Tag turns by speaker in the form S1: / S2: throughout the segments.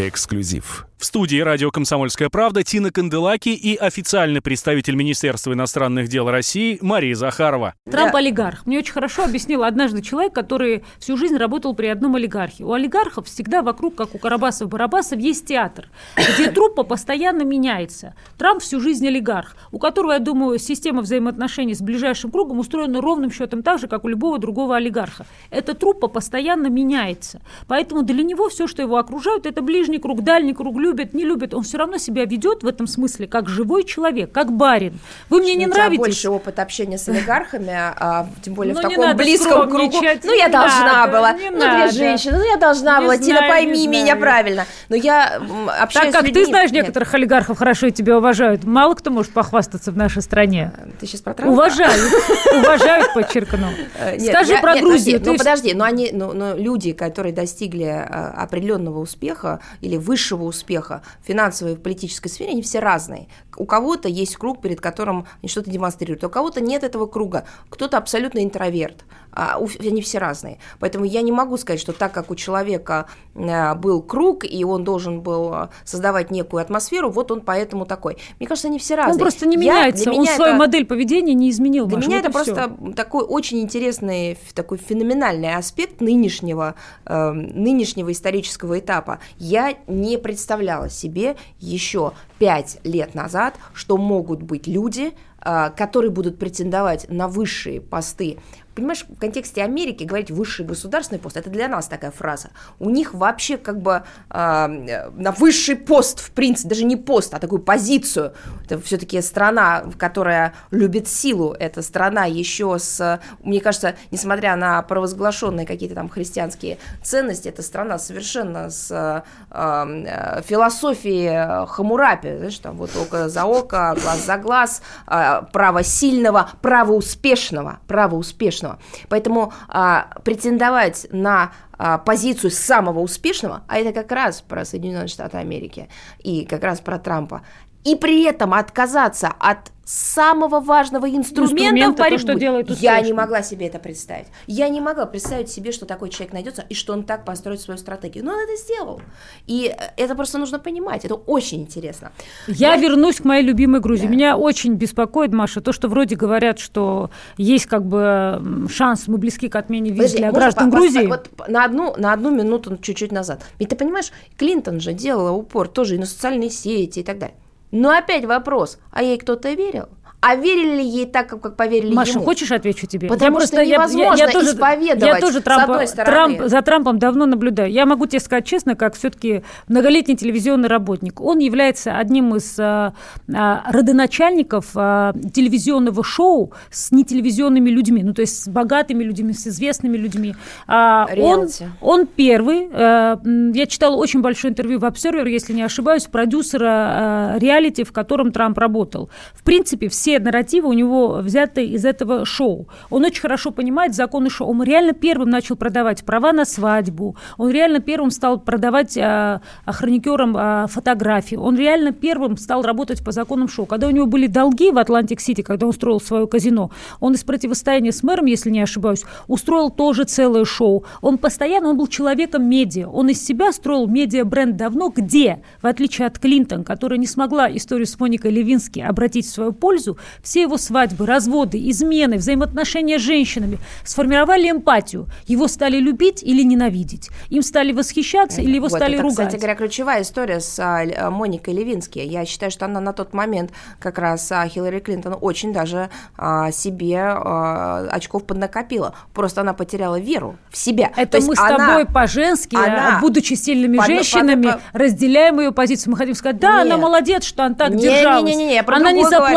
S1: Эксклюзив.
S2: В студии радио «Комсомольская правда» Тина Канделаки и официальный представитель Министерства иностранных дел России Мария Захарова.
S3: Трамп олигарх. Мне очень хорошо объяснил однажды человек, который всю жизнь работал при одном олигархе. У олигархов всегда вокруг, как у Карабасов-Барабасов, есть театр, где труппа постоянно меняется. Трамп всю жизнь олигарх, у которого, я думаю, система взаимоотношений с ближайшим кругом устроена ровным счетом так же, как у любого другого олигарха. Эта труппа постоянно меняется. Поэтому для него все, что его окружают, это ближний круг, дальний круг, любит, не любит, он все равно себя ведет в этом смысле как живой человек, как барин. Вы мне не
S4: у
S3: нравитесь.
S4: больше опыт общения с олигархами, а, тем более
S3: Ну,
S4: в таком близком кругу. Ну, я должна
S3: надо,
S4: была. ну, две женщины, ну, я должна
S3: Не
S4: была. Тина, пойми меня правильно. Но я общаюсь
S3: Так как ты знаешь некоторых олигархов хорошо и тебя уважают, мало кто может похвастаться в нашей стране.
S4: Ты сейчас про Трампа?
S3: Уважают, уважают, подчеркну.
S4: Э,
S3: Скажи про Грузию.
S4: ну подожди, но они, ну, но люди, которые достигли э, определенного успеха или высшего успеха в финансовой и в политической сфере, они все разные. У кого-то есть круг, перед которым они что-то демонстрируют, у кого-то нет этого круга, кто-то абсолютно интроверт. А они все разные. Поэтому я не могу сказать, что так как у человека э, был круг, и он должен был э, создавать некую атмосферу, вот он поэтому такой. Мне кажется, они все разные.
S3: Он просто не
S4: Я-
S3: меняется,
S4: для
S3: он
S4: меня
S3: свою
S4: это-
S3: модель поведения не изменил.
S4: для
S3: Маша,
S4: меня
S3: вот
S4: это просто такой очень интересный, такой феноменальный аспект нынешнего, э, нынешнего исторического этапа. Я не представляла себе еще пять лет назад, что могут быть люди, э, которые будут претендовать на высшие посты. Понимаешь, в контексте Америки говорить высший государственный пост, это для нас такая фраза. У них вообще как бы э, на высший пост, в принципе, даже не пост, а такую позицию. Это все-таки страна, которая любит силу. Это страна еще с, мне кажется, несмотря на провозглашенные какие-то там христианские ценности, это страна совершенно с э, э, философией Хамурапи, знаешь, там вот око за око, глаз за глаз, э, право сильного, право успешного, право успешного. Поэтому а, претендовать на а, позицию самого успешного, а это как раз про Соединенные Штаты Америки и как раз про Трампа, и при этом отказаться от самого важного инструмента,
S3: Инструмента,
S4: в
S3: то, что делает
S4: я не могла себе это представить. Я не могла представить себе, что такой человек найдется и что он так построит свою стратегию. Но он это сделал. И э, это просто нужно понимать. Это очень интересно.
S3: Я вернусь к моей любимой Грузии. Меня очень беспокоит, Маша, то, что вроде говорят, что есть как бы шанс, мы близки к отмене виз для граждан
S4: по-
S3: Грузии.
S4: Вот на одну, на одну минуту чуть-чуть назад. Ведь ты понимаешь, Клинтон же делала упор тоже и на социальные сети и так далее. Но опять вопрос, а ей кто-то верил? А верили ли ей так, как, поверили
S3: Маша,
S4: ему?
S3: хочешь отвечу тебе?
S4: Потому что невозможно
S3: тоже,
S4: исповедовать,
S3: я тоже
S4: с
S3: Трампа-
S4: одной стороны.
S3: Трамп- за Трампом давно наблюдаю. Я могу тебе сказать честно, как все-таки многолетний телевизионный работник. Он является одним из а, а, родоначальников а, телевизионного шоу с нетелевизионными людьми, ну то есть с богатыми людьми, с известными людьми. А, он,
S4: Реалити.
S3: он первый. м, Я читала очень большое интервью в Observer, если не ошибаюсь, продюсера э, реалити, в котором Трамп работал. В принципе, все нарративы у него взяты из этого шоу. Он очень хорошо понимает законы шоу. Он реально первым начал продавать права на свадьбу. Он реально первым стал продавать э, охранникерам э, фотографии. Он реально первым стал работать по законам шоу. Когда у него были долги в Атлантик-Сити, когда он строил свое казино, он из противостояния с мэром, если не ошибаюсь, устроил тоже целое шоу. Он постоянно, он был человеком медиа. Он из себя строил медиа-бренд давно, где, в отличие от Клинтон, которая не смогла историю с Моникой Левински обратить в свою пользу, все его свадьбы, разводы, измены, взаимоотношения с женщинами сформировали эмпатию. Его стали любить или ненавидеть. Им стали восхищаться или его
S4: Вот,
S3: стали
S4: это,
S3: ругать.
S4: Кстати говоря, ключевая история с а, а, Моникой Левински. Я считаю, что она на тот момент как раз а, Хиллари Клинтон очень даже а, себе а, очков поднакопила. Просто она потеряла веру в себя. То
S3: Это
S4: есть
S3: мы с
S4: она-
S3: тобой по-женски,
S4: она-
S3: будучи сильными
S4: Под-
S3: женщинами,
S4: под-
S3: разделяем ее позицию. Мы хотим сказать, да, она
S4: Нет.
S3: молодец, что она так
S4: Не-
S3: держалась.
S4: не- не- не, про
S3: она не
S4: говорю.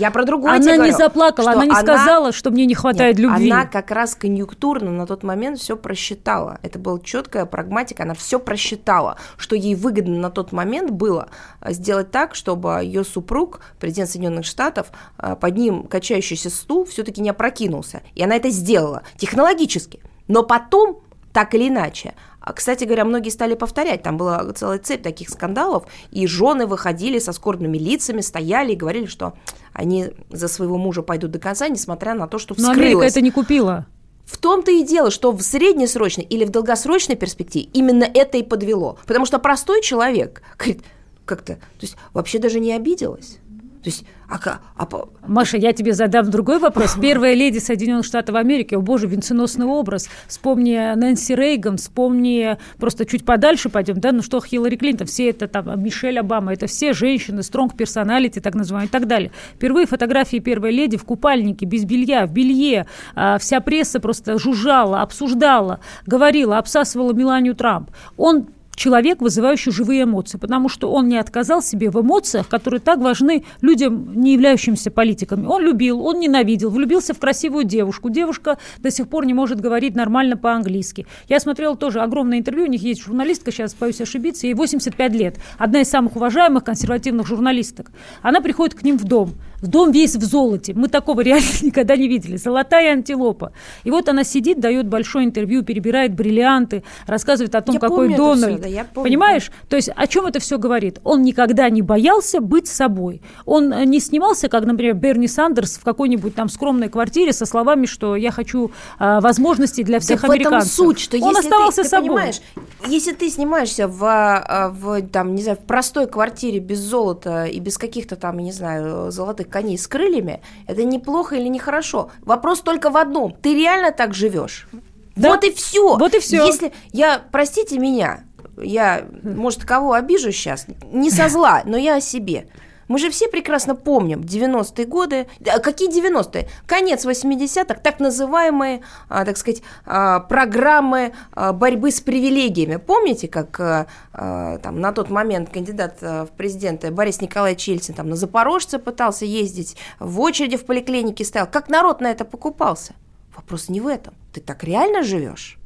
S4: Я про другое
S3: Она не
S4: говорю,
S3: заплакала, она не
S4: она-
S3: сказала, что мне не хватает
S4: Нет,
S3: любви.
S4: Она как раз конъюнктурно на тот момент все просчитала. Это была четкая прагматика, она все просчитала, что ей выгодно на тот момент было а, сделать так, чтобы ее супруг, президент Соединенных Штатов, а, под ним качающийся стул все-таки не опрокинулся. И она это сделала технологически. Но потом, так или иначе, а, кстати говоря, многие стали повторять, там была целая цепь таких скандалов, и жены выходили со скорбными лицами, стояли и говорили, что они за своего мужа пойдут до конца, несмотря на то, что
S3: Но
S4: вскрылось.
S3: Америка это не купила.
S4: В том-то и дело, что в среднесрочной или в долгосрочной перспективе именно это и подвело. Потому что простой человек говорит, как-то, то есть вообще даже не обиделась. То есть, а,
S3: а, Маша, я тебе задам другой вопрос. Первая леди Соединенных Штатов Америки, о боже, венценосный образ. Вспомни Нэнси Рейган, вспомни, просто чуть подальше пойдем, да, ну что Хиллари Клинтон, все это там, Мишель Обама, это все женщины, стронг персоналити, так называемые, и так далее. Впервые фотографии первой леди в купальнике, без белья, в белье. А, вся пресса просто жужжала, обсуждала, говорила, обсасывала Меланию Трамп. Он человек, вызывающий живые эмоции, потому что он не отказал себе в эмоциях, которые так важны людям, не являющимся политиками. Он любил, он ненавидел, влюбился в красивую девушку. Девушка до сих пор не может говорить нормально по-английски. Я смотрела тоже огромное интервью, у них есть журналистка, сейчас боюсь ошибиться, ей 85 лет. Одна из самых уважаемых консервативных журналисток. Она приходит к ним в дом. В дом весь в золоте. Мы такого реально никогда не видели. Золотая антилопа. И вот она сидит, дает большое интервью, перебирает бриллианты, рассказывает о том,
S4: я
S3: какой Дональд. Все, да, я помню. Понимаешь? То есть о чем это все говорит? Он никогда не боялся быть собой. Он э, не снимался, как, например, Берни Сандерс в какой-нибудь там скромной квартире со словами, что я хочу а, возможностей для всех
S4: так
S3: американцев.
S4: В этом суть, что
S3: он
S4: если
S3: оставался
S4: ты,
S3: собой.
S4: Ты понимаешь, если ты снимаешься в, а, в, там, не знаю, в простой квартире без золота и без каких-то там, не знаю, золотых коней с крыльями, это неплохо или нехорошо. Вопрос только в одном. Ты реально так живешь? Да? Вот и все.
S3: Вот и все.
S4: Если я, простите меня, я, может, кого обижу сейчас, не со зла, но я о себе. Мы же все прекрасно помним 90-е годы. Какие 90-е? Конец 80-х, так называемые, а, так сказать, а, программы а, борьбы с привилегиями. Помните, как там, на тот момент кандидат в президенты Борис Николаевич Ельцин там, на Запорожце пытался ездить, в очереди в поликлинике стоял. Как народ на это покупался? Вопрос не в этом. Ты так реально живешь?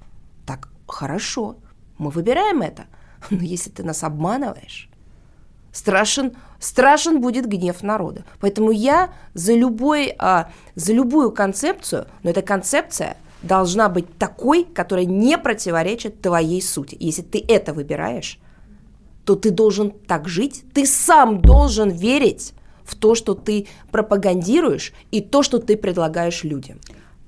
S4: Так хорошо. Мы выбираем это. Но если ты нас обманываешь, страшен, страшен будет гнев народа. Поэтому я за, любой, а, за любую концепцию, но эта концепция должна быть такой, которая не противоречит твоей сути. Если ты это выбираешь, то ты должен так жить, ты сам должен верить в то, что ты пропагандируешь, и то, что ты предлагаешь людям.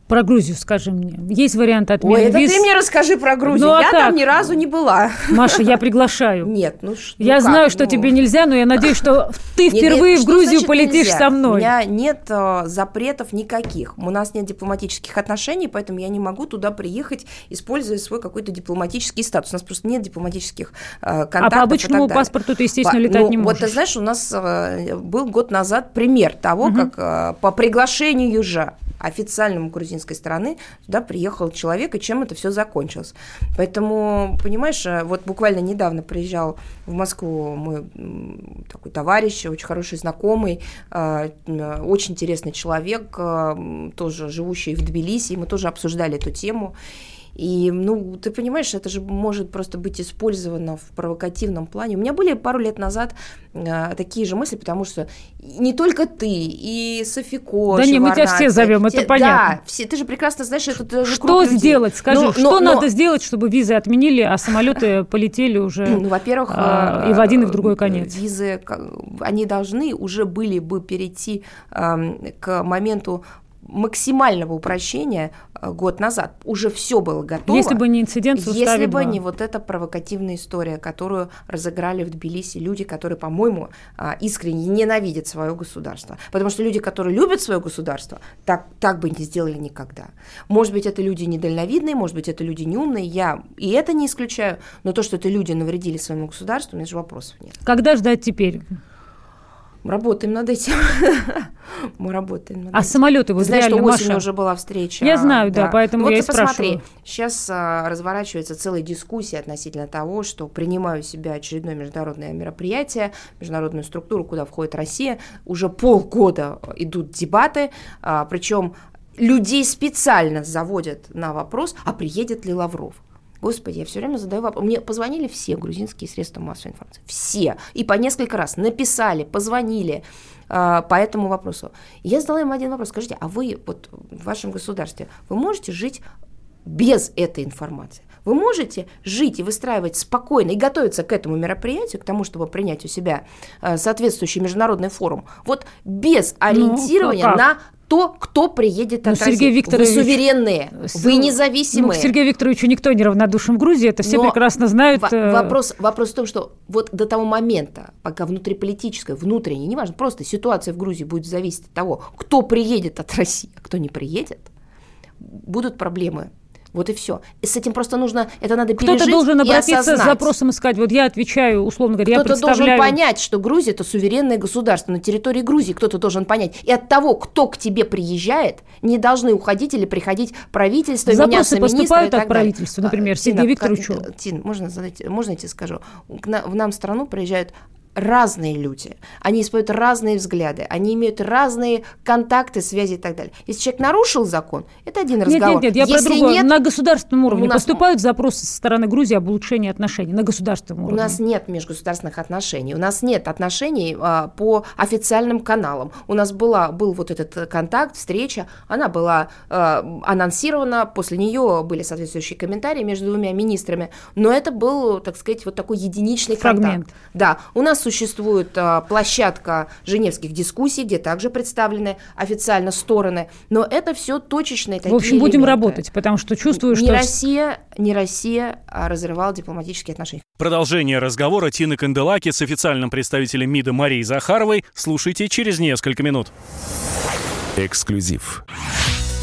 S3: Про Грузию скажи мне. Есть вариант отмены
S4: Ой, это
S3: виз?
S4: ты мне расскажи про Грузию. Ну, а я как? там ни разу не была.
S3: Маша, я приглашаю.
S4: Нет, ну
S3: что? Я ну, знаю, что ну... тебе нельзя, но я надеюсь, что ты впервые нет, нет, в Грузию полетишь
S4: нельзя?
S3: со мной.
S4: У меня нет э, запретов никаких. У нас нет дипломатических отношений, поэтому я не могу туда приехать, используя свой какой-то дипломатический статус. У нас просто нет дипломатических э, контактов.
S3: А по обычному паспорту ты, естественно, летать
S4: ну,
S3: не можешь.
S4: Вот ты знаешь, у нас э, был год назад пример того, угу. как э, по приглашению же официальному грузинской стороны туда приехал человек, и чем это все закончилось. Поэтому, понимаешь, э, вот буквально недавно приезжал в Москву мой такой товарищ, очень хороший знакомый, э, очень интересный человек, э, тоже живущий в Тбилиси, и мы тоже обсуждали эту тему. И, ну, ты понимаешь, это же может просто быть использовано в провокативном плане. У меня были пару лет назад э, такие же мысли, потому что не только ты, и Софико,
S3: Да не, мы тебя все зовем, это понятно.
S4: Да, все, ты же прекрасно знаешь, это
S3: Что сделать, скажи, но, что но, надо но... сделать, чтобы визы отменили, а самолеты полетели уже
S4: ну, во-первых,
S3: а, и в один, и в другой конец?
S4: Визы, они должны уже были бы перейти к моменту максимального упрощения э, год назад. Уже все было готово.
S3: Если бы не инцидент с
S4: Если бы не вот эта провокативная история, которую разыграли в Тбилиси люди, которые, по-моему, а, искренне ненавидят свое государство. Потому что люди, которые любят свое государство, так, так бы не сделали никогда. Может быть, это люди недальновидные, может быть, это люди неумные, я и это не исключаю, но то, что это люди навредили своему государству, у меня же вопросов нет.
S3: Когда ждать теперь?
S4: Мы работаем над этим. Мы работаем над
S3: а этим. самолеты вы
S4: знаешь, что осенью Маша? уже была встреча.
S3: Я знаю, да, да поэтому вот я и спрашиваю.
S4: посмотри, сейчас а, разворачивается целая дискуссия относительно того, что принимаю в себя очередное международное мероприятие, международную структуру, куда входит Россия. Уже полгода идут дебаты, а, причем людей специально заводят на вопрос, а приедет ли Лавров. Господи, я все время задаю вопрос. Мне позвонили все грузинские средства массовой информации. Все. И по несколько раз написали, позвонили э, по этому вопросу. Я задала им один вопрос. Скажите, а вы вот в вашем государстве, вы можете жить без этой информации? Вы можете жить и выстраивать спокойно и готовиться к этому мероприятию, к тому, чтобы принять у себя э, соответствующий международный форум, вот без ну, ориентирования ну, на то, кто приедет
S3: ну,
S4: от
S3: Сергей
S4: России.
S3: Викторович,
S4: вы суверенные, с... вы независимые. Ну,
S3: Сергею Викторовичу никто не равнодушен в Грузии, это все Но прекрасно знают.
S4: Э, вопрос, вопрос в том, что вот до того момента, пока внутриполитическая, внутренняя, неважно, просто ситуация в Грузии будет зависеть от того, кто приедет от России, а кто не приедет, будут проблемы вот и все. И с этим просто нужно, это надо пережить
S3: Кто-то должен обратиться
S4: с
S3: запросом и сказать, вот я отвечаю, условно говоря,
S4: Кто-то
S3: представляю...
S4: должен понять, что Грузия – это суверенное государство. На территории Грузии кто-то должен понять. И от того, кто к тебе приезжает, не должны уходить или приходить правительство,
S3: Запросы поступают от правительства, например, а, Сергею Викторовичу.
S4: Тин, можно, задать, можно я тебе скажу? В нам в страну приезжают разные люди, они исповедуют разные взгляды, они имеют разные контакты, связи и так далее. Если человек нарушил закон, это один разговор.
S3: Нет, нет, нет, я Если про другое. Нет, на государственном уровне нас... поступают запросы со стороны Грузии об улучшении отношений на государственном уровне.
S4: У нас нет межгосударственных отношений, у нас нет отношений а, по официальным каналам. У нас была, был вот этот контакт, встреча, она была а, анонсирована, после нее были соответствующие комментарии между двумя министрами, но это был, так сказать, вот такой единичный
S3: Фрагмент.
S4: контакт. Да, у нас существует а, площадка женевских дискуссий, где также представлены официально стороны, но это все точечные такие
S3: В общем, будем
S4: элементы.
S3: работать, потому что чувствую,
S4: не
S3: что...
S4: Россия, не Россия а разрывала дипломатические отношения.
S2: Продолжение разговора Тины Канделаки с официальным представителем МИДа Марией Захаровой слушайте через несколько минут.
S1: Эксклюзив.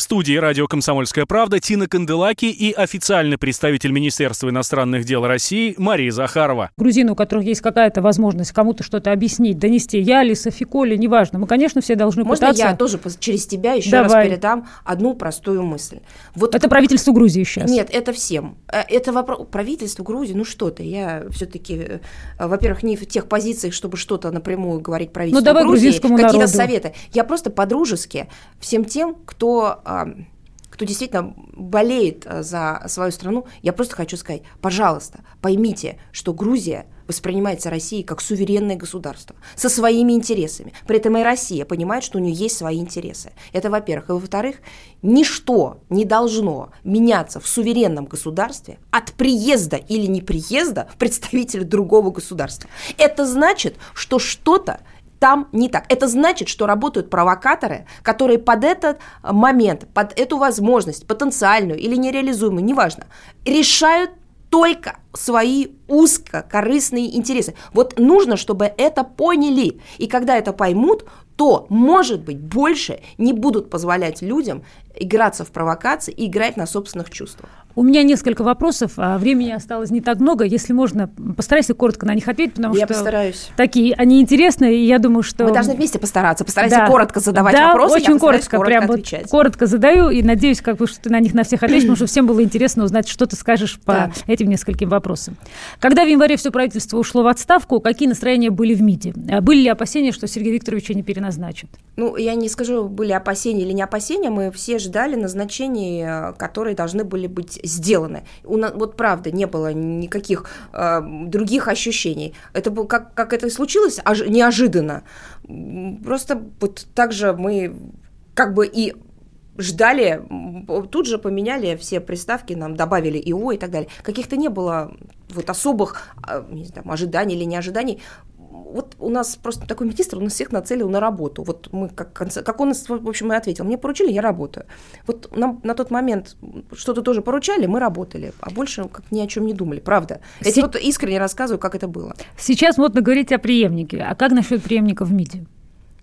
S2: В студии радио «Комсомольская правда» Тина Канделаки и официальный представитель Министерства иностранных дел России Мария Захарова.
S3: Грузины, у которых есть какая-то возможность кому-то что-то объяснить, донести, я ли, Софико ли, неважно, мы, конечно, все должны
S4: Можно
S3: пытаться...
S4: я тоже через тебя еще
S3: Давай.
S4: раз передам одну простую мысль?
S3: Вот это правительство Грузии сейчас.
S4: Нет, это всем. Э, это вопрос правительству Грузии, ну что ты, я все-таки, э, во-первых, не в тех позициях, чтобы что-то напрямую говорить правительству
S3: ну, давай
S4: Грузии, какие-то
S3: народу.
S4: советы. Я просто по-дружески всем тем, кто кто действительно болеет э, за свою страну, я просто хочу сказать, пожалуйста, поймите, что Грузия воспринимается Россией как суверенное государство со своими интересами. При этом и Россия понимает, что у нее есть свои интересы. Это во-первых. И во-вторых, ничто не должно меняться в суверенном государстве от приезда или неприезда представителя другого государства. Это значит, что что-то там не так. Это значит, что работают провокаторы, которые под этот момент, под эту возможность, потенциальную или нереализуемую, неважно, решают только свои узкокорыстные интересы. Вот нужно, чтобы это поняли. И когда это поймут, то, может быть, больше не будут позволять людям играться в провокации и играть на собственных чувствах.
S3: У меня несколько вопросов, а времени осталось не так много. Если можно, постарайся коротко на них ответить, потому
S4: я
S3: что
S4: постараюсь.
S3: такие они интересные, и я думаю, что
S4: мы должны вместе постараться. Постарайся
S3: да.
S4: коротко задавать
S3: да,
S4: вопросы.
S3: очень коротко,
S4: коротко
S3: прям
S4: отвечать.
S3: вот коротко задаю и надеюсь, как бы, что ты на них на всех ответишь, потому что всем было интересно узнать, что ты скажешь по да. этим нескольким вопросам. Когда в январе все правительство ушло в отставку, какие настроения были в МИДе? А были ли опасения, что Сергей Викторовича не переназначат?
S4: Ну, я не скажу, были опасения или не опасения, мы все ждали назначений, э, которые должны были быть сделаны у нас, вот правда, не было никаких э, других ощущений. Это было, как, как это случилось, ож, неожиданно. Просто вот так же мы как бы и ждали, тут же поменяли все приставки, нам добавили ИО и так далее. Каких-то не было вот особых а, не знаю, ожиданий или неожиданий вот у нас просто такой министр, он нас всех нацелил на работу. Вот мы, как, как он, в общем, и ответил, мне поручили, я работаю. Вот нам на тот момент что-то тоже поручали, мы работали, а больше как ни о чем не думали, правда. Я Си... вот искренне рассказываю, как это было.
S3: Сейчас модно говорить о преемнике. А как насчет преемника в МИДе?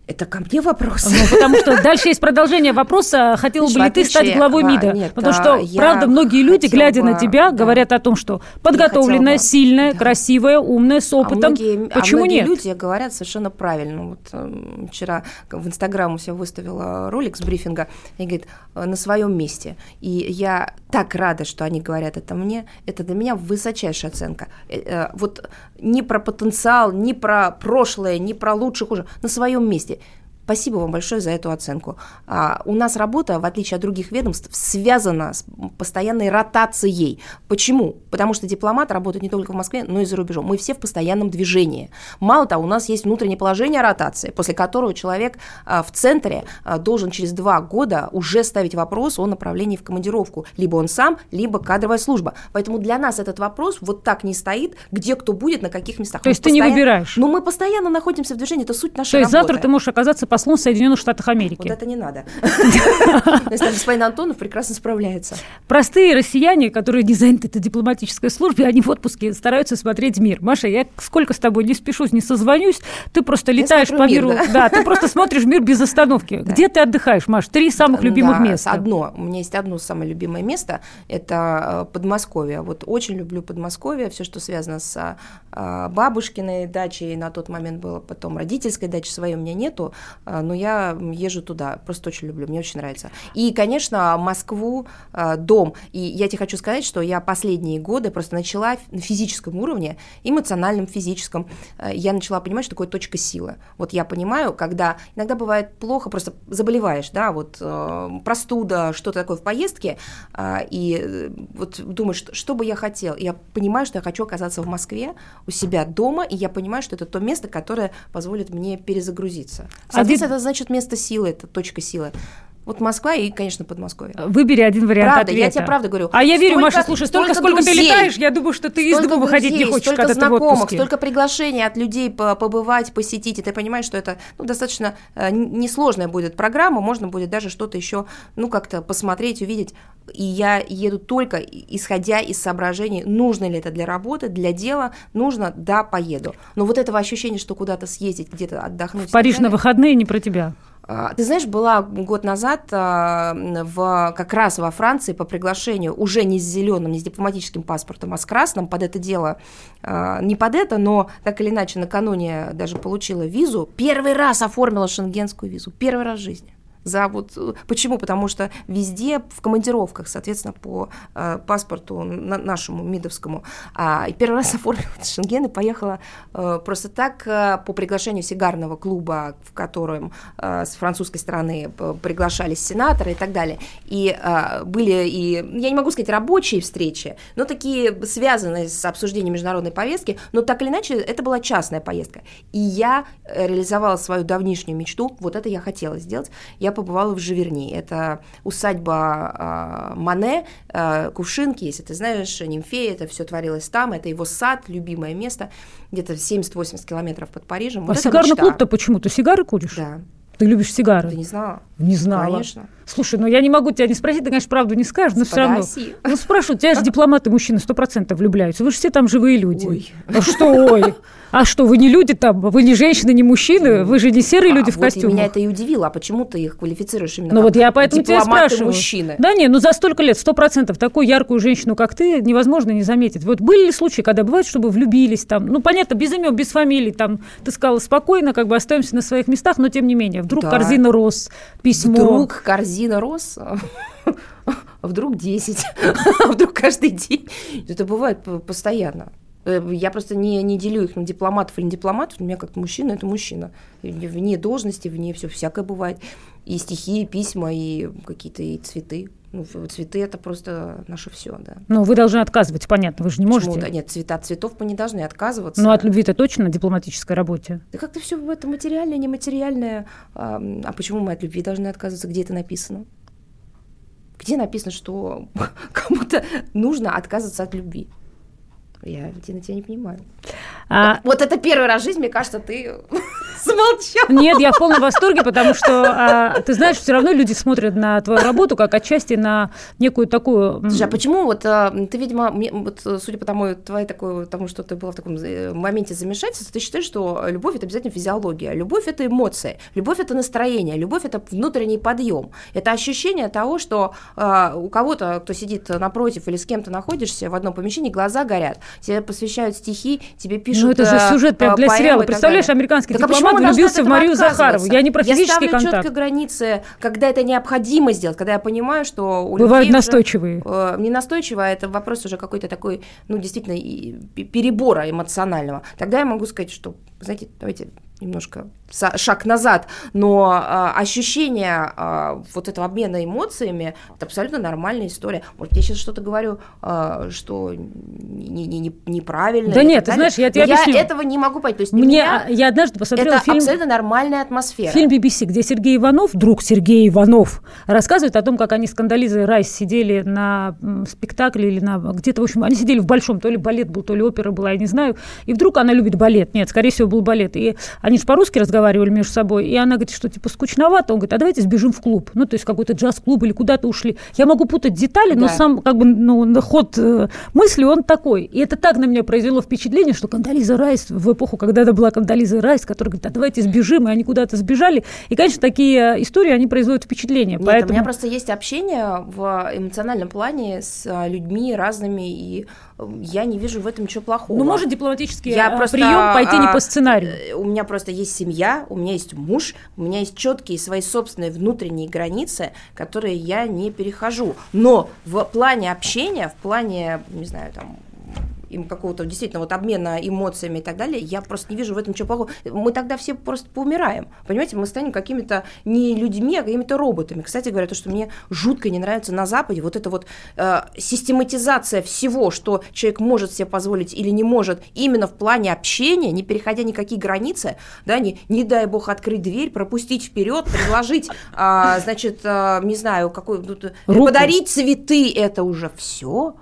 S4: Это ко мне вопрос.
S3: Ну, потому что дальше есть продолжение вопроса, хотела бы ли ты стать главой МИДа? Нет, потому что, правда, многие люди, глядя бы, на тебя, да. говорят о том, что подготовленная, сильная, да. красивая, умная, с опытом. А многие, Почему
S4: а многие
S3: нет?
S4: люди говорят совершенно правильно. Вот э, вчера в Инстаграм у себя выставила ролик с брифинга и говорит, э, на своем месте. И я так рада, что они говорят это мне. Это для меня высочайшая оценка. Э, э, вот ни про потенциал, ни про прошлое, ни про лучше, хуже, на своем месте. Спасибо вам большое за эту оценку. А, у нас работа, в отличие от других ведомств, связана с постоянной ротацией. Почему? Потому что дипломат работает не только в Москве, но и за рубежом. Мы все в постоянном движении. Мало того, у нас есть внутреннее положение ротации, после которого человек а, в центре а, должен через два года уже ставить вопрос о направлении в командировку. Либо он сам, либо кадровая служба. Поэтому для нас этот вопрос вот так не стоит, где кто будет, на каких местах.
S3: То есть ты не выбираешь?
S4: Ну, мы постоянно находимся в движении, это суть нашей
S3: То есть
S4: работы.
S3: завтра ты можешь оказаться послом в Соединенных Штатах Америки.
S4: Вот это не надо. Господин Антонов прекрасно справляется.
S3: Простые россияне, которые не заняты этой дипломатической службе, они в отпуске стараются смотреть мир. Маша, я сколько с тобой не спешусь, не созвонюсь, ты просто летаешь по миру. Да, ты просто смотришь мир без остановки. Где ты отдыхаешь, Маш? Три самых любимых места.
S4: Одно. У меня есть одно самое любимое место. Это э, Подмосковье. Вот очень люблю Подмосковье. Все, что связано с э, бабушкиной дачей. На тот момент было потом родительской дачи своей у меня нету. А, но я езжу туда, просто очень люблю, мне очень нравится. И, конечно, Москву, а, дом. И я тебе хочу сказать, что я последние годы просто начала на физическом уровне, эмоциональном, физическом, а, я начала понимать, что такое точка силы. Вот я понимаю, когда иногда бывает плохо, просто заболеваешь, да, вот простуда, что-то такое в поездке, и э, вот думаешь, что бы я хотел. Я понимаю, что я хочу оказаться в Москве, у себя дома, и я понимаю, что это то место, которое позволит мне перезагрузиться. Соответственно, Это значит место силы, это точка силы. Вот Москва и, конечно, Подмосковье.
S3: Выбери один вариант
S4: Правда,
S3: ответа.
S4: я тебе правда говорю.
S3: А я верю, Маша, слушай, столько, сколько друзей, ты летаешь, я думаю, что ты из дома выходить не хочешь,
S4: столько
S3: когда
S4: знакомых,
S3: ты в отпуске.
S4: столько приглашений от людей побывать, посетить, и ты понимаешь, что это ну, достаточно э, несложная будет программа, можно будет даже что-то еще, ну, как-то посмотреть, увидеть. И я еду только исходя из соображений, нужно ли это для работы, для дела, нужно, да, поеду. Но вот этого ощущения, что куда-то съездить, где-то отдохнуть.
S3: В Париж на выходные не про тебя.
S4: А, ты знаешь, была год назад а, в, как раз во Франции по приглашению уже не с зеленым, не с дипломатическим паспортом, а с красным под это дело, а, не под это, но так или иначе накануне даже получила визу, первый раз оформила шенгенскую визу, первый раз в жизни за вот э, почему? Потому что везде в командировках, соответственно, по э, паспорту на, нашему мидовскому. А, и первый раз оформила Шенген и поехала э, просто так э, по приглашению сигарного клуба, в котором э, с французской стороны приглашались сенаторы и так далее. И э, были и я не могу сказать рабочие встречи, но такие связанные с обсуждением международной повестки, но так или иначе это была частная поездка. И я э, реализовала свою давнишнюю мечту, вот это я хотела сделать. Я побывала в Живерни. Это усадьба э, Мане, э, Кувшинки, если ты знаешь, Нимфея, это все творилось там, это его сад, любимое место, где-то 70-80 километров под Парижем.
S3: А вот сигарный клуб-то почему? Ты сигары куришь?
S4: Да.
S3: Ты любишь сигары?
S4: Ты не знала?
S3: Не знала.
S4: Конечно.
S3: Слушай, ну я не могу тебя не спросить, ты, конечно, правду не скажешь, но все равно. Ну спрашивают, тебя же дипломаты мужчины сто процентов влюбляются. Вы же все там живые люди.
S4: Ой.
S3: А что ой? А что, вы не люди там? Вы не женщины, не мужчины? Вы же не серые люди
S4: а,
S3: в
S4: вот
S3: костюмах?
S4: меня это и удивило. А почему ты их квалифицируешь именно
S3: Ну вот я поэтому тебя спрашиваю.
S4: мужчины?
S3: Да не, ну за столько лет, сто процентов, такую яркую женщину, как ты, невозможно не заметить. Вот были ли случаи, когда бывает, чтобы влюбились там, ну понятно, без имен, без фамилий, там, ты сказала спокойно, как бы остаемся на своих местах, но тем не менее, вдруг
S4: Да.
S3: корзина роз, письмо.
S4: Вдруг корзина рос, а вдруг 10, а вдруг каждый день. Это бывает постоянно. Э, Я просто не, не делю их на дипломатов или не дипломатов. У меня как мужчина это мужчина. Вне должности, вне все всякое бывает. И стихи, и письма, и какие-то и цветы. Ну, цветы это просто наше все, да.
S3: Ну, вы должны отказывать, понятно, вы же не
S4: Почему?
S3: можете.
S4: Да нет, цвета от цветов мы не должны отказываться.
S3: Ну, от любви-то точно на дипломатической работе.
S4: Да как-то все это материальное, нематериальное. А, а почему мы от любви должны отказываться? Где это написано? Где написано, что кому-то нужно отказываться от любви? Я, Дина, тебя не понимаю.
S3: А,
S4: Вот это первый раз в жизни, мне кажется, ты замолчал.
S3: Нет, я в полном восторге, потому что, а, ты знаешь, все равно люди смотрят на твою работу как отчасти на некую такую...
S4: Слушай, а почему вот а, ты, видимо, мне, вот, судя по тому, твоей такой, тому, что ты была в таком э, моменте замешательства, ты считаешь, что любовь это обязательно физиология, любовь это эмоции, любовь это настроение, любовь это внутренний подъем, это ощущение того, что а, у кого-то, кто сидит напротив или с кем-то находишься в одном помещении, глаза горят, тебе посвящают стихи, тебе пишут.
S3: Ну, это же
S4: э,
S3: сюжет прям
S4: э,
S3: для сериала. Представляешь, американский
S4: Так а
S3: формат влюбился в Марию Захарову. Я не про физический
S4: я
S3: контакт.
S4: четко границы, когда это необходимо сделать, когда я понимаю, что у
S3: Бывают настойчивые.
S4: Уже, э, не настойчивые, а это вопрос уже какой-то такой, ну, действительно, перебора эмоционального. Тогда я могу сказать, что, знаете, давайте немножко шаг назад, но а, ощущение а, вот этого обмена эмоциями это абсолютно нормальная история. Может, я сейчас что-то говорю, а, что не, не, не, неправильно.
S3: Да нет, ты знаешь, я тебе
S4: я
S3: объясню.
S4: этого не могу понять. То есть
S3: Мне,
S4: меня
S3: я однажды посмотрела
S4: это
S3: фильм...
S4: абсолютно нормальная атмосфера.
S3: Фильм BBC, где Сергей Иванов, друг Сергей Иванов, рассказывает о том, как они с Кандализой Райс сидели на спектакле или на где-то, в общем, они сидели в большом, то ли балет был, то ли опера была, я не знаю, и вдруг она любит балет. Нет, скорее всего, был балет. И они же по-русски разговаривали между собой, и она говорит, что типа скучновато. Он говорит, а давайте сбежим в клуб. Ну, то есть какой-то джаз-клуб или куда-то ушли. Я могу путать детали, да. но сам как бы ну, ход э, мысли он такой. И это так на меня произвело впечатление, что Кандализа Райс в эпоху, когда это была Кандализа Райс, которая говорит, а давайте сбежим, и они куда-то сбежали. И, конечно, такие истории, они производят впечатление.
S4: Нет,
S3: поэтому...
S4: у меня просто есть общение в эмоциональном плане с а, людьми разными, и я не вижу в этом ничего плохого.
S3: Ну, может дипломатический я а, просто, прием пойти не по сценарию.
S4: Э, у меня просто есть семья, у меня есть муж, у меня есть четкие свои собственные внутренние границы, которые я не перехожу. Но в плане общения, в плане, не знаю, там, им какого-то действительно вот обмена эмоциями и так далее, я просто не вижу в этом ничего плохого. Мы тогда все просто поумираем. Понимаете, мы станем какими-то не людьми, а какими-то роботами. Кстати говоря, то, что мне жутко не нравится на Западе, вот эта вот э, систематизация всего, что человек может себе позволить или не может, именно в плане общения, не переходя никакие границы, да, не, не дай бог открыть дверь, пропустить вперед, предложить, э, значит, э, не знаю, какой, ну, подарить цветы, это уже все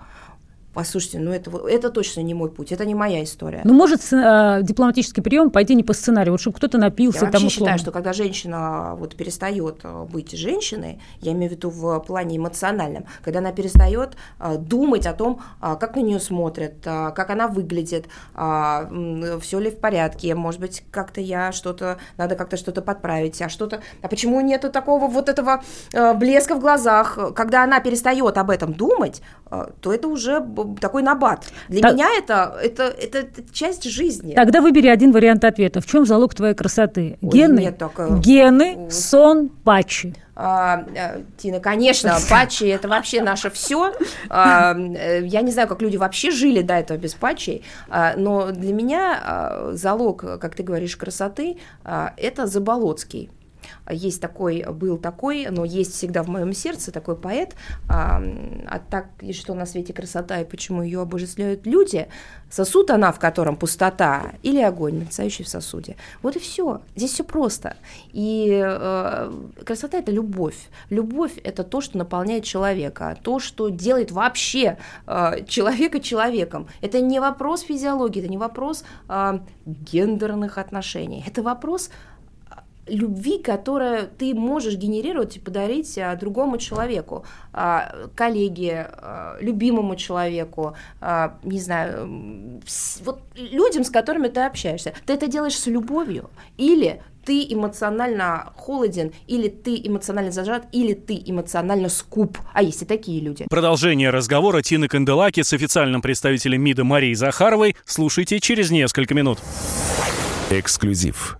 S4: послушайте, ну это, это точно не мой путь, это не моя история.
S3: Ну, может э, дипломатический прием пойти не по сценарию, вот чтобы кто-то напился.
S4: Я вообще считаю, что когда женщина вот перестает э, быть женщиной, я имею в виду в плане эмоциональном, когда она перестает э, думать о том, э, как на нее смотрят, э, как она выглядит, э, все ли в порядке, может быть, как-то я что-то, надо как-то что-то подправить, а что-то, а почему нету такого вот этого э, блеска в глазах, когда она перестает об этом думать, э, то это уже такой набат. Для так... меня это, это, это, это часть жизни.
S3: Тогда выбери один вариант ответа. В чем залог твоей красоты? Ой, Гены, нет, только... гены, сон, патчи.
S4: А, а, Тина, конечно, патчи это вообще наше все. А, э, я не знаю, как люди вообще жили до этого без патчей, а, но для меня а, залог, как ты говоришь, красоты а, это Заболоцкий. Есть такой, был такой, но есть всегда в моем сердце такой поэт. А, а так, и что на свете красота, и почему ее обожествляют люди, сосуд она, в котором пустота, или огонь, мерцающий в сосуде. Вот и все. Здесь все просто. И э, красота это любовь. Любовь это то, что наполняет человека, то, что делает вообще э, человека человеком. Это не вопрос физиологии, это не вопрос э, гендерных отношений, это вопрос любви, которую ты можешь генерировать и подарить а, другому человеку, а, коллеге, а, любимому человеку, не знаю, вот людям, с которыми ты общаешься. Ты это делаешь с любовью или ты эмоционально холоден, или ты эмоционально зажат, или ты эмоционально скуп. А есть и такие люди.
S2: Продолжение разговора Тины Канделаки с официальным представителем МИДа Марией Захаровой слушайте через несколько минут.
S1: Эксклюзив.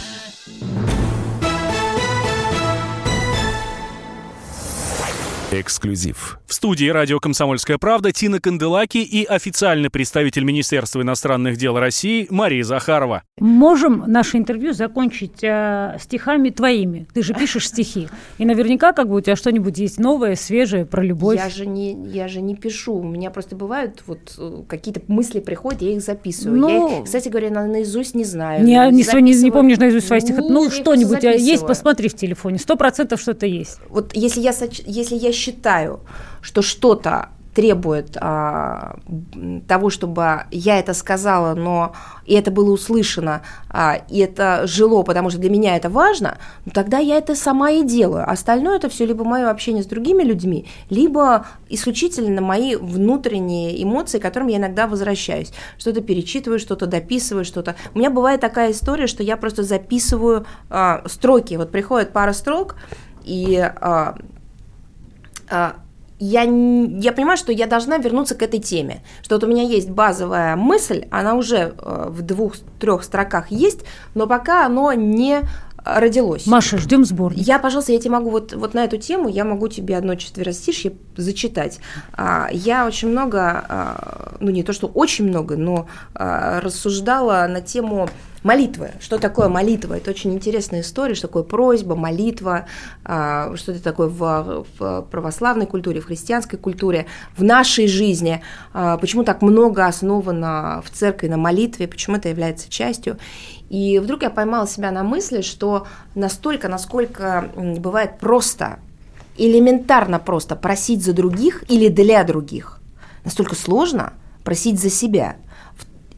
S1: Эксклюзив.
S2: В студии радио «Комсомольская правда» Тина Канделаки и официальный представитель Министерства иностранных дел России Мария Захарова.
S3: Можем наше интервью закончить э, стихами твоими. Ты же пишешь стихи. И наверняка как бы у тебя что-нибудь есть новое, свежее про любовь.
S4: Я же не, я же не пишу. У меня просто бывают вот э, какие-то мысли приходят, я их записываю. Ну, я их, кстати говоря, на, наизусть не знаю.
S3: Не, не, не, не помнишь наизусть свои стихи? Ну, что-нибудь есть, посмотри в телефоне. Сто процентов что-то есть.
S4: Вот если я, если я считаю, что что-то требует а, того, чтобы я это сказала, но и это было услышано, а, и это жило, потому что для меня это важно, ну, тогда я это сама и делаю. Остальное это все либо мое общение с другими людьми, либо исключительно мои внутренние эмоции, к которым я иногда возвращаюсь. Что-то перечитываю, что-то дописываю, что-то. У меня бывает такая история, что я просто записываю а, строки. Вот приходит пара строк, и а, я, я понимаю, что я должна вернуться к этой теме. Что вот у меня есть базовая мысль, она уже э, в двух-трех строках есть, но пока оно не родилось.
S3: Маша, ждем сборник.
S4: Я, пожалуйста, я тебе могу вот, вот на эту тему, я могу тебе одно четверостишье зачитать. А, я очень много, а, ну не то, что очень много, но а, рассуждала на тему молитвы. Что такое молитва? Это очень интересная история, что такое просьба, молитва, что это такое в, в православной культуре, в христианской культуре, в нашей жизни, почему так много основано в церкви на молитве, почему это является частью. И вдруг я поймала себя на мысли, что настолько, насколько бывает просто, элементарно просто просить за других или для других, настолько сложно просить за себя –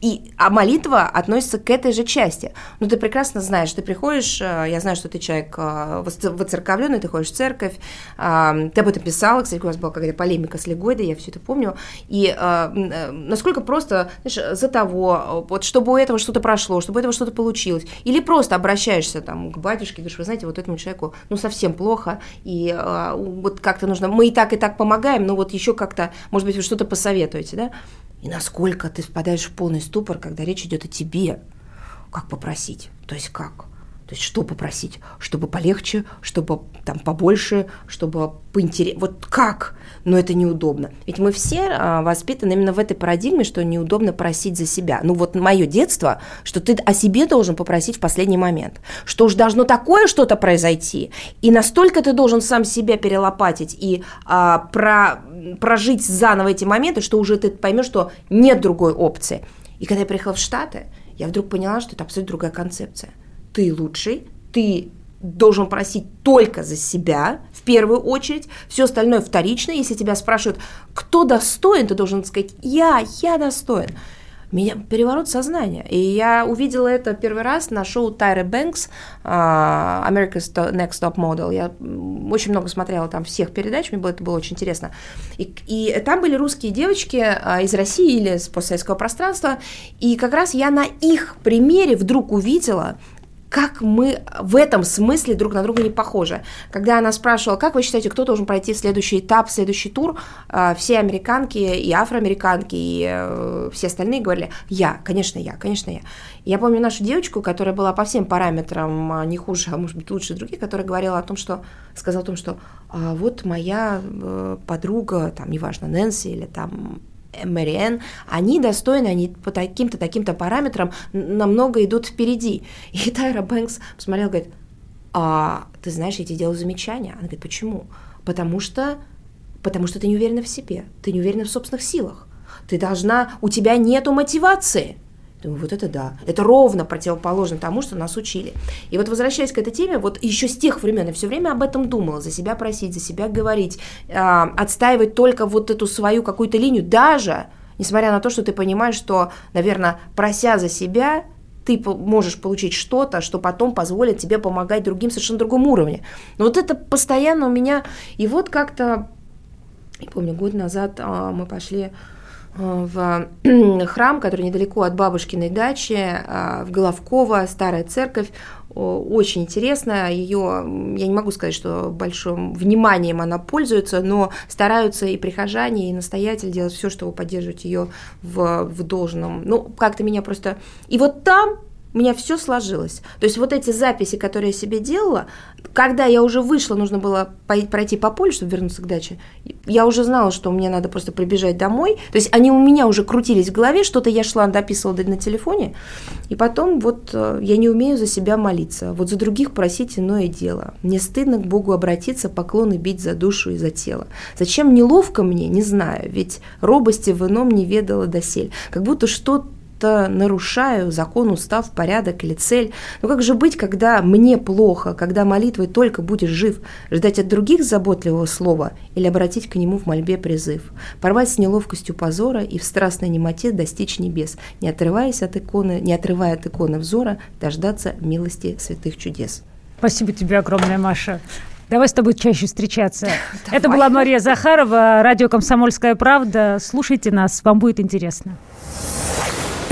S4: и, а молитва относится к этой же части. Ну, ты прекрасно знаешь, ты приходишь, э, я знаю, что ты человек э, воцерковленный, ты ходишь в церковь, э, ты об этом писала, кстати, у вас была какая-то полемика с Легойдой, я все это помню, и насколько просто, знаешь, за того, вот чтобы у этого что-то прошло, чтобы у этого что-то получилось, или просто обращаешься там к батюшке, говоришь, вы знаете, вот этому человеку, ну, совсем плохо, и вот как-то нужно, мы и так, и так помогаем, но вот еще как-то, может быть, вы что-то посоветуете, да, и насколько ты впадаешь в полный ступор, когда речь идет о тебе. Как попросить? То есть как? То есть что попросить? Чтобы полегче, чтобы там побольше, чтобы поинтереснее. Вот как? Но это неудобно. Ведь мы все а, воспитаны именно в этой парадигме, что неудобно просить за себя. Ну вот мое детство, что ты о себе должен попросить в последний момент. Что уж должно такое что-то произойти, и настолько ты должен сам себя перелопатить и а, про, прожить заново эти моменты, что уже ты поймешь, что нет другой опции. И когда я приехала в Штаты, я вдруг поняла, что это абсолютно другая концепция – ты лучший, ты должен просить только за себя в первую очередь, все остальное вторично. Если тебя спрашивают, кто достоин, ты должен сказать, я, я достоин. Меня переворот сознания. И я увидела это первый раз на шоу Тайры Бэнкс America's Next Top Model. Я очень много смотрела там всех передач, мне было, это было очень интересно. И, и там были русские девочки uh, из России или с постсоветского пространства, и как раз я на их примере вдруг увидела, как мы в этом смысле друг на друга не похожи. Когда она спрашивала, как вы считаете, кто должен пройти следующий этап, следующий тур, а, все американки и афроамериканки, и э, все остальные говорили, я, конечно, я, конечно, я. Я помню нашу девочку, которая была по всем параметрам а, не хуже, а может быть лучше других, которая говорила о том, что, сказала о том, что а вот моя э, подруга, там, неважно, Нэнси или там Мэриэн, они достойны, они по таким-то, таким-то параметрам намного идут впереди. И Тайра Бэнкс посмотрела, говорит, а ты знаешь, я тебе делаю замечания. Она говорит, почему? Потому что, потому что ты не уверена в себе, ты не уверена в собственных силах. Ты должна, у тебя нету мотивации. Думаю, вот это да. Это ровно противоположно тому, что нас учили. И вот возвращаясь к этой теме, вот еще с тех времен я все время об этом думала, за себя просить, за себя говорить, э, отстаивать только вот эту свою какую-то линию, даже несмотря на то, что ты понимаешь, что, наверное, прося за себя, ты можешь получить что-то, что потом позволит тебе помогать другим совершенно другом уровне. Но вот это постоянно у меня... И вот как-то, я помню, год назад а, мы пошли в храм, который недалеко от бабушкиной дачи, а, в Головково, старая церковь, очень интересная, ее, я не могу сказать, что большим вниманием она пользуется, но стараются и прихожане, и настоятель делать все, чтобы поддерживать ее в, в должном. Ну, как-то меня просто... И вот там у меня все сложилось. То есть вот эти записи, которые я себе делала, когда я уже вышла, нужно было пройти по полю, чтобы вернуться к даче, я уже знала, что мне надо просто прибежать домой. То есть они у меня уже крутились в голове, что-то я шла, дописывала на телефоне, и потом вот э, я не умею за себя молиться. Вот за других просить иное дело. Мне стыдно к Богу обратиться, поклоны бить за душу и за тело. Зачем неловко мне, не знаю, ведь робости в ином не ведала досель. Как будто что будто нарушаю закон, устав, порядок или цель. Но как же быть, когда мне плохо, когда молитвой только будешь жив, ждать от других заботливого слова или обратить к нему в мольбе призыв, порвать с неловкостью позора и в страстной немоте достичь небес, не отрываясь от иконы, не отрывая от иконы взора, дождаться милости святых чудес.
S3: Спасибо тебе огромное, Маша. Давай с тобой чаще встречаться. Это была Мария Захарова, радио «Комсомольская правда». Слушайте нас, вам будет интересно.